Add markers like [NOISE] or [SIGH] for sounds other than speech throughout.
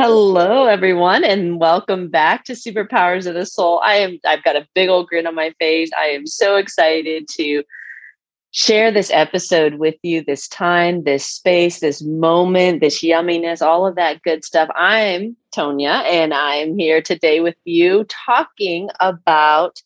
Hello, everyone, and welcome back to Superpowers of the Soul. I am I've got a big old grin on my face. I am so excited to share this episode with you, this time, this space, this moment, this yumminess, all of that good stuff. I'm Tonya, and I'm here today with you talking about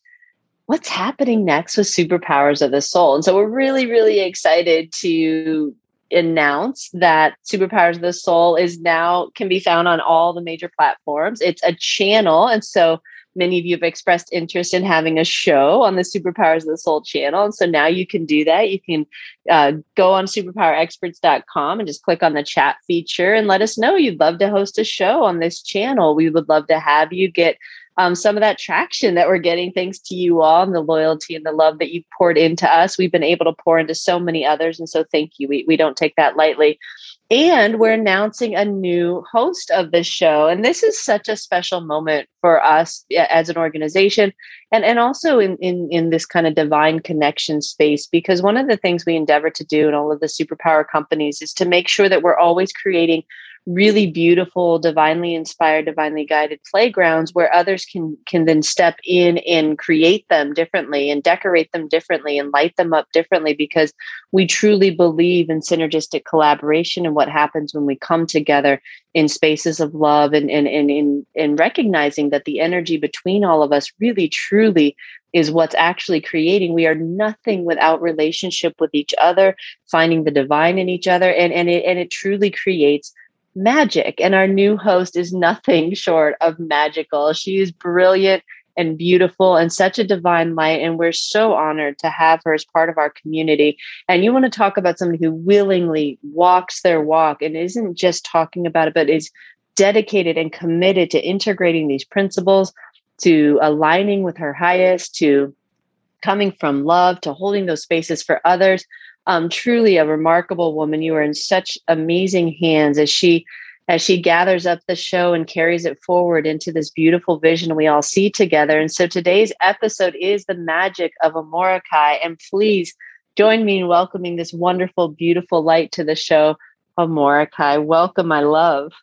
what's happening next with Superpowers of the Soul. And so we're really, really excited to announce that Superpowers of the Soul is now can be found on all the major platforms. It's a channel, and so many of you have expressed interest in having a show on the Superpowers of the Soul channel. And so now you can do that. You can uh, go on superpowerexperts.com and just click on the chat feature and let us know you'd love to host a show on this channel. We would love to have you get um, some of that traction that we're getting thanks to you all and the loyalty and the love that you've poured into us. We've been able to pour into so many others. And so thank you. We, we don't take that lightly. And we're announcing a new host of the show. And this is such a special moment for us as an organization and, and also in, in, in this kind of divine connection space. Because one of the things we endeavor to do in all of the superpower companies is to make sure that we're always creating really beautiful divinely inspired divinely guided playgrounds where others can can then step in and create them differently and decorate them differently and light them up differently because we truly believe in synergistic collaboration and what happens when we come together in spaces of love and and, and in in recognizing that the energy between all of us really truly is what's actually creating. We are nothing without relationship with each other finding the divine in each other and and it and it truly creates magic. And our new host is nothing short of magical. She is brilliant and beautiful and such a divine light. And we're so honored to have her as part of our community. And you want to talk about somebody who willingly walks their walk and isn't just talking about it, but is dedicated and committed to integrating these principles, to aligning with her highest, to coming from love, to holding those spaces for others um, truly a remarkable woman. You are in such amazing hands as she as she gathers up the show and carries it forward into this beautiful vision we all see together. And so today's episode is the magic of Amorahki. And please join me in welcoming this wonderful, beautiful light to the show, Amorahki. Welcome, my love.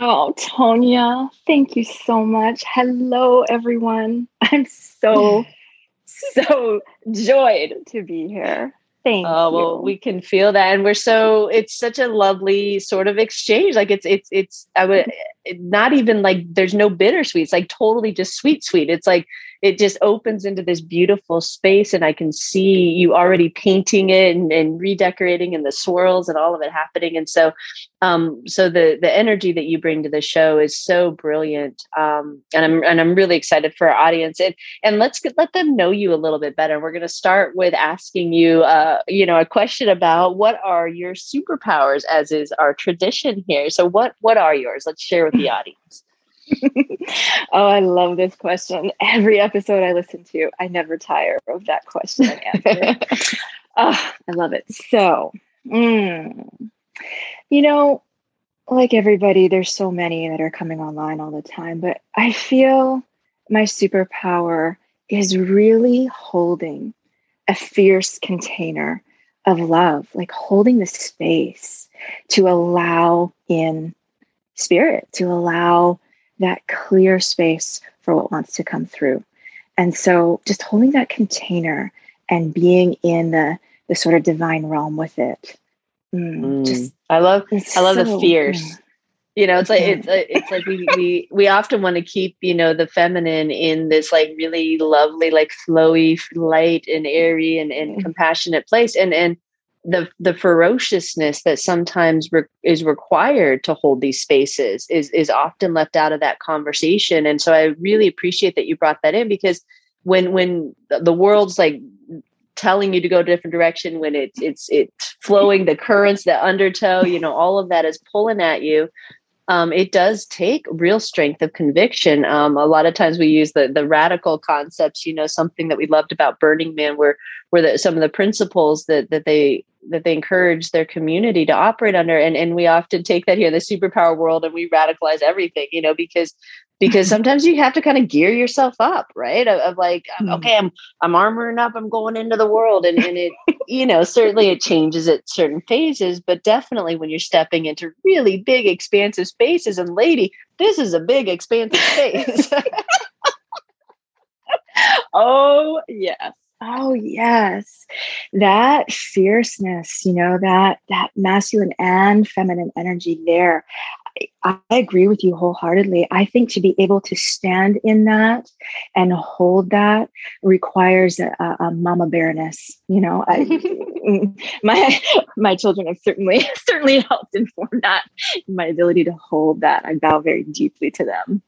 Oh, Tonya, thank you so much. Hello, everyone. [LAUGHS] I'm so, [LAUGHS] so joyed to be here. Thank oh you. well we can feel that and we're so it's such a lovely sort of exchange like it's it's it's i would mm-hmm. not even like there's no bittersweet it's like totally just sweet sweet it's like it just opens into this beautiful space and i can see you already painting it and, and redecorating and the swirls and all of it happening. And so um so the the energy that you bring to the show is so brilliant um and i'm and i'm really excited for our audience. And and let's get, let them know you a little bit better. We're going to start with asking you uh you know a question about what are your superpowers as is our tradition here. So what what are yours? Let's share with the [LAUGHS] audience [LAUGHS] oh, I love this question. Every episode I listen to, I never tire of that question and answer. [LAUGHS] oh, I love it. So, mm, you know, like everybody, there's so many that are coming online all the time, but I feel my superpower is really holding a fierce container of love, like holding the space to allow in spirit, to allow that clear space for what wants to come through. And so just holding that container and being in the the sort of divine realm with it. Mm, mm. Just I love I love so, the fierce. You know, it's like it's it's like we we we often want to keep you know the feminine in this like really lovely like flowy light and airy and, and mm. compassionate place and and the the ferociousness that sometimes re- is required to hold these spaces is is often left out of that conversation and so i really appreciate that you brought that in because when when the world's like telling you to go a different direction when it's it's it's flowing the currents the undertow you know all of that is pulling at you um, it does take real strength of conviction. Um, a lot of times we use the the radical concepts. You know, something that we loved about Burning Man were were the, some of the principles that that they that they encourage their community to operate under. And and we often take that here in the superpower world and we radicalize everything you know because because [LAUGHS] sometimes you have to kind of gear yourself up right? Of, of like mm-hmm. okay i'm i'm armoring up i'm going into the world and, and it [LAUGHS] you know certainly it changes at certain phases but definitely when you're stepping into really big expansive spaces and lady this is a big expansive space. [LAUGHS] Oh yes Oh yes. That fierceness, you know, that that masculine and feminine energy there. I, I agree with you wholeheartedly. I think to be able to stand in that and hold that requires a, a mama bearness. You know, I, [LAUGHS] [LAUGHS] [LAUGHS] my my children have certainly [LAUGHS] certainly helped inform that my ability to hold that. I bow very deeply to them.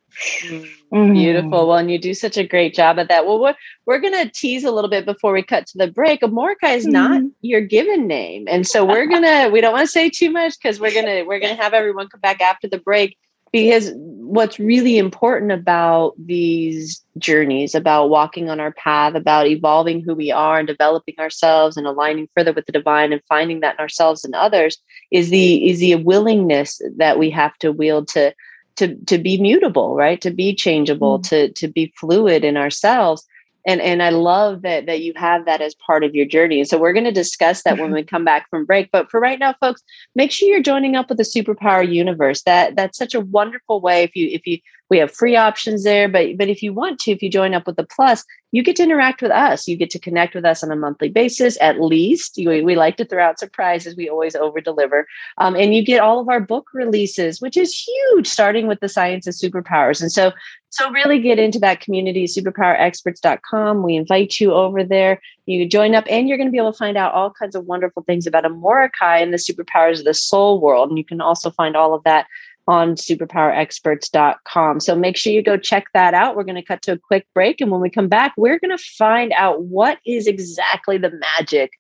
Mm, beautiful. Mm. Well, and you do such a great job at that. Well, we're, we're going to tease a little bit before we cut to the break. Amorahki is mm. not mm-hmm. your given name. And so we're going to, we don't want to say too much because we're going to, we're going to have everyone come back after the break because what's really important about these journeys, about walking on our path, about evolving who we are and developing ourselves and aligning further with the divine and finding that in ourselves and others is the, is the willingness that we have to wield to, to to be mutable right to be changeable mm. to to be fluid in ourselves and and i love that that you have that as part of your journey. And so we're going to discuss that when mm-hmm. we come back from break. But for right now folks make sure you're joining up with the superpower universe. That that's such a wonderful way if you if you we have free options there but but if you want to if you join up with the plus you get to interact with us. You get to connect with us on a monthly basis at least. We, we like to throw out surprises. We always over deliver um, and you get all of our book releases which is huge starting with the science of superpowers. And so so really get into that community superpowerexperts.com we invite you over there. You join up and you're going to be able to find out all kinds of wonderful things about Amorahki and the superpowers of the soul world. And you can also find all of that on superpowerexperts.com. So make sure you go check that out. We're going to cut to a quick break. And when we come back, we're going to find out what is exactly the magic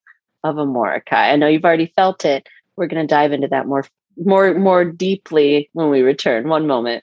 of Amorahki. I know you've already felt it. We're going to dive into that more, more, more deeply when we return. One moment.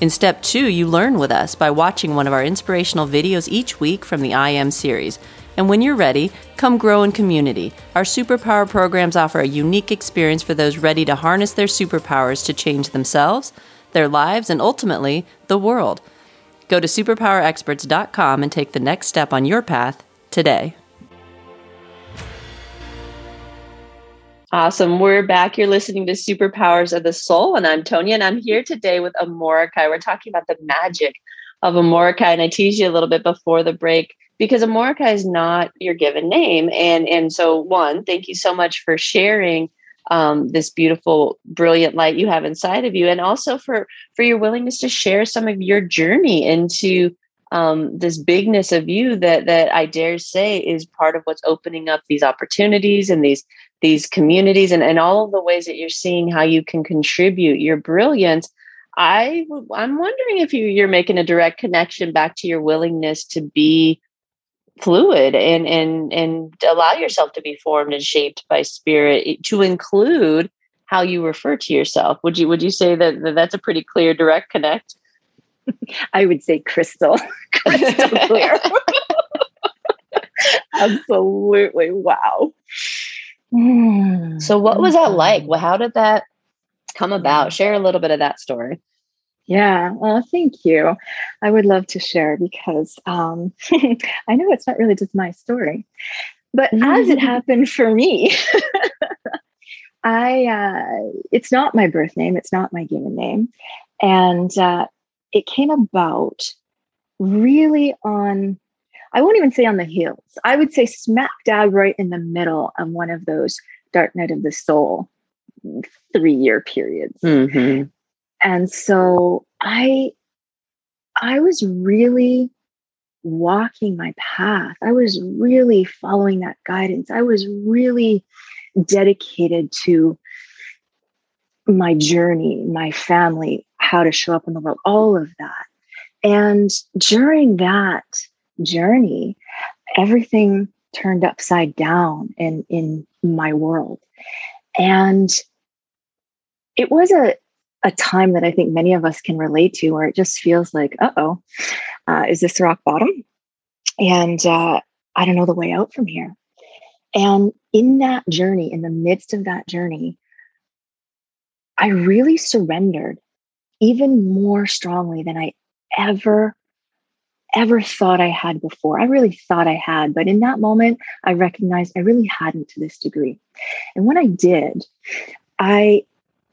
In step two, you learn with us by watching one of our inspirational videos each week from the I Am series. And when you're ready, come grow in community. Our superpower programs offer a unique experience for those ready to harness their superpowers to change themselves, their lives, and ultimately, the world. Go to superpowerexperts.com and take the next step on your path today. Awesome. We're back. You're listening to Superpowers of the Soul, and I'm Tonya, and I'm here today with Amorahki. We're talking about the magic of Amorahki, and I teased you a little bit before the break because Amorahki is not your given name. And and so one, thank you so much for sharing um, this beautiful, brilliant light you have inside of you, and also for for your willingness to share some of your journey into um, this bigness of you that that I dare say is part of what's opening up these opportunities and these these communities and, and all of the ways that you're seeing how you can contribute your brilliance. I i'm wondering if you you're making a direct connection back to your willingness to be fluid and and and allow yourself to be formed and shaped by spirit to include how you refer to yourself. Would you would you say that, that that's a pretty clear direct connect i would say crystal [LAUGHS] crystal clear [LAUGHS] absolutely wow so, what was that like? Well, how did that come about? Share a little bit of that story. Yeah, well, thank you. I would love to share because um, [LAUGHS] I know it's not really just my story, but as it happened for me, I uh, it's not my birth name, it's not my given name, and uh, it came about really on I won't even say on the heels. I would say smack dab right in the middle of one of those dark night of the soul three year periods. Mm-hmm. And so I I was really walking my path. I was really following that guidance. I was really dedicated to my journey, my family, how to show up in the world, all of that. And during that journey, everything turned upside down in, in my world. And it was a, a time that I think many of us can relate to where it just feels like, uh, is this rock bottom? And uh, I don't know the way out from here. And in that journey, in the midst of that journey, I really surrendered even more strongly than I ever, ever thought I had before. I really thought I had, but in that moment, I recognized I really hadn't to this degree. And when I did, I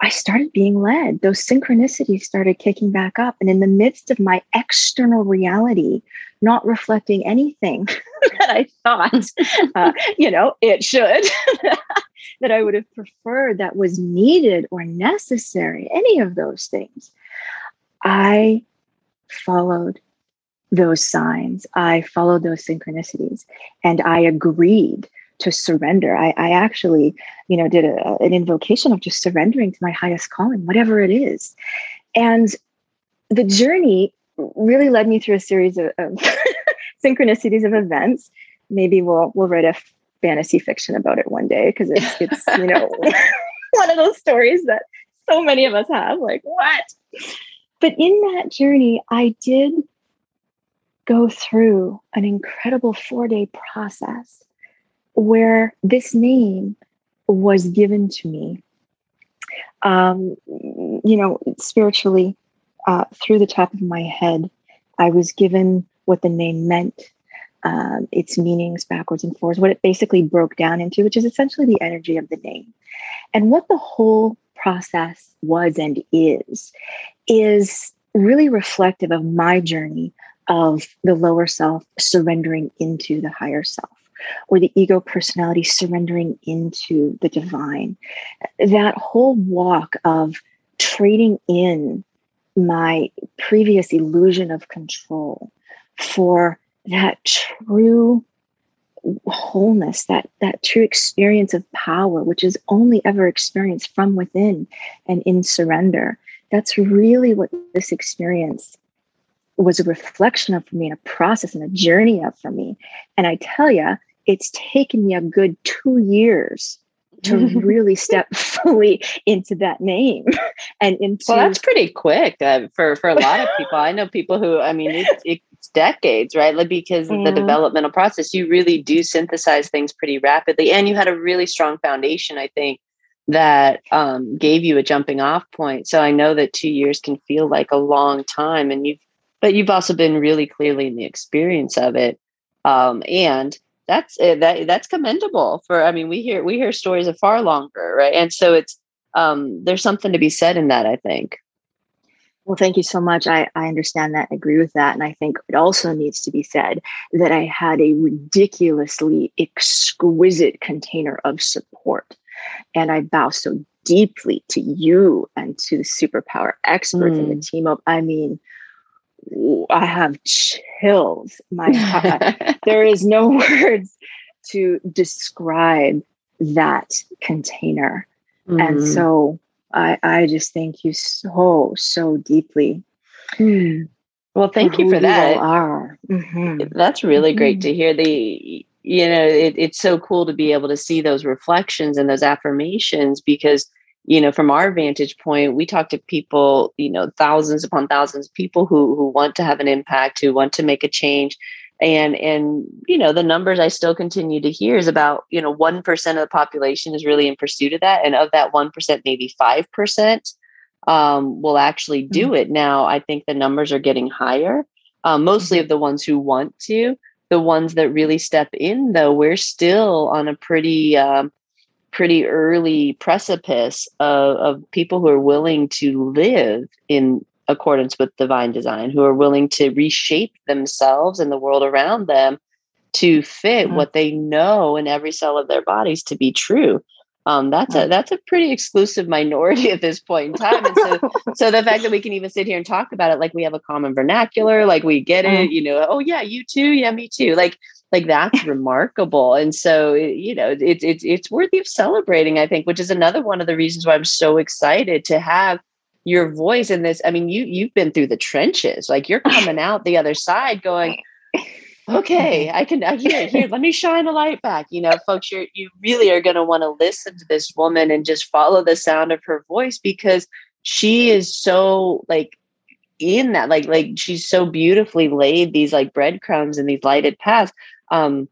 I started being led. Those synchronicities started kicking back up. And in the midst of my external reality not reflecting anything [LAUGHS] that I thought, uh, you know, it should, [LAUGHS] that I would have preferred that was needed or necessary, any of those things, I followed those signs. I followed those synchronicities and I agreed to surrender. I, I actually, you know, did a, an invocation of just surrendering to my highest calling, whatever it is. And the journey really led me through a series of, of [LAUGHS] synchronicities of events. Maybe we'll we'll write a fantasy fiction about it one day because it's it's you know [LAUGHS] [LAUGHS] one of those stories that so many of us have. Like what? But in that journey, I did go through an incredible four day process where this name was given to me. Um, you know, spiritually, uh, through the top of my head, I was given what the name meant, um, its meanings backwards and forwards, what it basically broke down into, which is essentially the energy of the name. And what the whole process was and is, is really reflective of my journey of the lower self surrendering into the higher self or the ego personality surrendering into the divine. That whole walk of trading in my previous illusion of control for that true wholeness that that true experience of power which is only ever experienced from within and in surrender that's really what this experience was a reflection of for me and a process and a journey of for me and i tell you it's taken me a good two years to [LAUGHS] really step [LAUGHS] fully into that name [LAUGHS] and into well that's pretty quick uh, for for a lot of people. I know people who i mean it's, it's decades right? Like because mm. of the developmental process you really do synthesize things pretty rapidly. And you had a really strong foundation i think that um, gave you a jumping off point. So i know that two years can feel like a long time and you've but you've also been really clearly in the experience of it um, and that's eh, that that's commendable for i mean we hear we hear stories of far longer right and so it's um there's something to be said in that i think well thank you so much i i understand that agree with that and i think it also needs to be said that i had a ridiculously exquisite container of support and i bow so deeply to you and to the superpower experts mm. and the mm. team of i mean I have chills. My God, [LAUGHS] there is no [LAUGHS] words to describe that container. Mm. And so I, I just thank you so, so deeply. Mm. Well, thank you for that. Are. Mm-hmm. That's really mm-hmm. great to hear. The you know, it, it's so cool to be able to see those reflections and those affirmations because you know from our vantage point we talk to people you know thousands upon thousands of people who who want to have an impact who want to make a change and and you know the numbers i still continue to hear is about you know 1% of the population is really in pursuit of that and of that 1% maybe 5% um, will actually do mm-hmm. it now i think the numbers are getting higher um, mostly mm-hmm. of the ones who want to the ones that really step in though we're still on a pretty um, pretty early precipice of, of people who are willing to live in accordance with divine design, who are willing to reshape themselves and the world around them to fit mm-hmm. what they know in every cell of their bodies to be true. um, that's a that's a pretty exclusive minority [LAUGHS] at this point in time. And so, [LAUGHS] so the fact that we can even sit here and talk about it like we have a common vernacular, like we get it, mm. you know, oh yeah, you too, yeah, me too, like like that's [LAUGHS] remarkable. And so, you know, it's it's it's worthy of celebrating, I think, which is another one of the reasons why I'm so excited to have your voice in this. I mean, you you've been through the trenches, like you're [LAUGHS] coming out the other side, going okay, [LAUGHS] I can I hear here. Let me shine a light back. You know, folks, you you really are going to want to listen to this woman and just follow the sound of her voice because she is so like in that like like she's so beautifully laid these like breadcrumbs and these lighted paths. Um,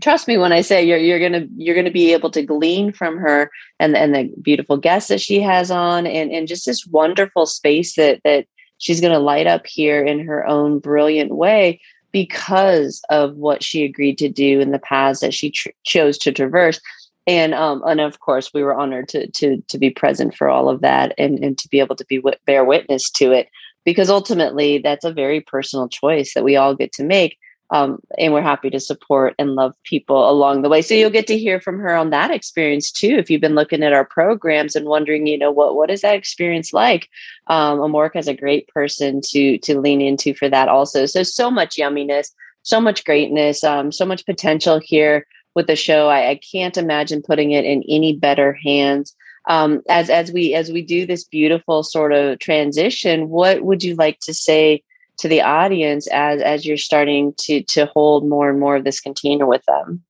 trust me when I say you're you're gonna you're gonna be able to glean from her and and the beautiful guests that she has on and and just this wonderful space that that she's gonna light up here in her own brilliant way because of what she agreed to do in the paths that she tr- chose to traverse. And um and of course we were honored to to to be present for all of that and and to be able to be w- bear witness to it because ultimately that's a very personal choice that we all get to make um, and we're happy to support and love people along the way. So you'll get to hear from her on that experience too. If you've been looking at our programs and wondering, you know, what what is that experience like? Um, has a great person to to lean into for that also. So so much yumminess, so much greatness, um, so much potential here with the show. I, I can't imagine putting it in any better hands. Um, as as we as we do this beautiful sort of transition, what would you like to say? To the audience as as you're starting to to hold more and more of this container with them?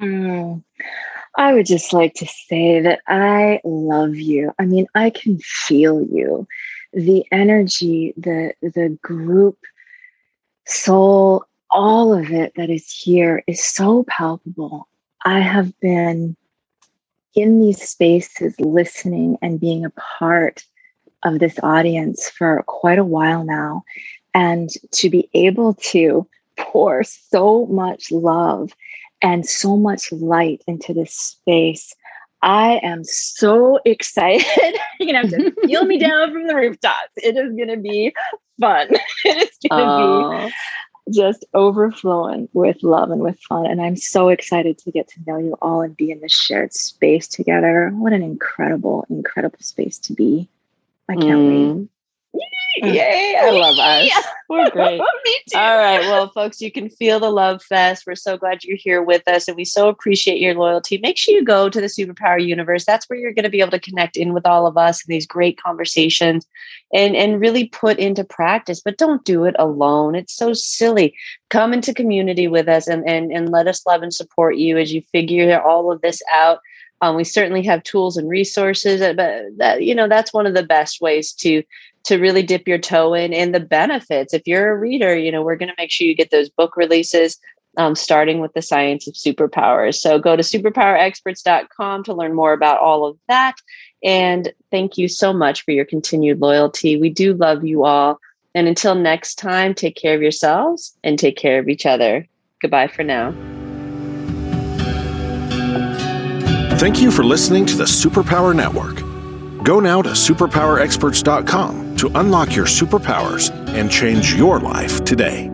Mm, i would just like to say that i love you. I mean i can feel you. The energy the the group soul all of it that is here is so palpable. I have been in these spaces listening and being a part of this audience for quite a while now. And to be able to pour so much love and so much light into this space. I am so [LAUGHS] excited. You're gonna have to feel me down from the rooftops. It is gonna be fun. [LAUGHS] it is gonna be just overflowing with love and with fun. And I'm so excited to get to know you all and be in this shared space together. What an incredible, incredible space to be. I can't mm. wait. [LAUGHS] Yay! I love us. [LAUGHS] We're great. [LAUGHS] Me too. All right. Well, folks, you can feel the love fest. We're so glad you're here with us and we so appreciate your loyalty. Make sure you go to the Superpower Universe. That's where you're going to be able to connect in with all of us in these great conversations and, and really put into practice. But don't do it alone. It's so silly. Come into community with us and, and, and let us love and support you as you figure all of this out um, we certainly have tools and resources, uh, but that you know that's one of the best ways to to really dip your toe in and the benefits. If you're a reader, you know we're going to make sure you get those book releases. Um, starting with the science of superpowers. So go to superpowerexperts.com to learn more about all of that. And thank you so much for your continued loyalty. We do love you all. And until next time, take care of yourselves and take care of each other. Goodbye for now. Thank you for listening to the Superpower Network. Go now to superpowerexperts.com to unlock your superpowers and change your life today.